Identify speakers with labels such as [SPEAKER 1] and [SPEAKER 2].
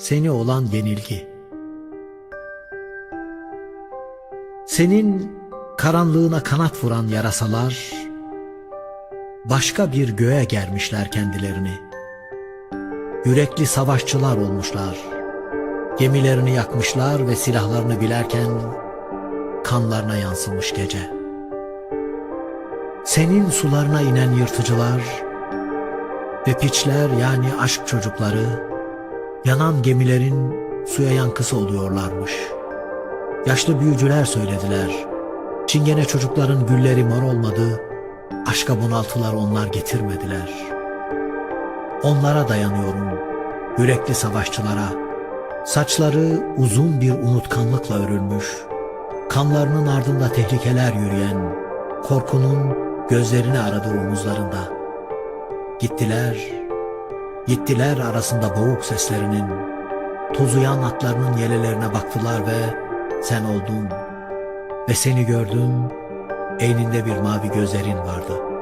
[SPEAKER 1] seni olan yenilgi. Senin karanlığına kanat vuran yarasalar, başka bir göğe germişler kendilerini. Yürekli savaşçılar olmuşlar. Gemilerini yakmışlar ve silahlarını bilerken kanlarına yansımış gece. Senin sularına inen yırtıcılar ve piçler yani aşk çocukları yanan gemilerin suya yankısı oluyorlarmış. Yaşlı büyücüler söylediler. Çingene çocukların gülleri mor olmadı, aşka bunaltılar onlar getirmediler. Onlara dayanıyorum, yürekli savaşçılara. Saçları uzun bir unutkanlıkla örülmüş, kanlarının ardında tehlikeler yürüyen, korkunun gözlerini aradığı omuzlarında. Gittiler, gittiler arasında boğuk seslerinin, tozuyan atlarının yelelerine baktılar ve sen oldun ve seni gördüm, eyninde bir mavi gözlerin vardı.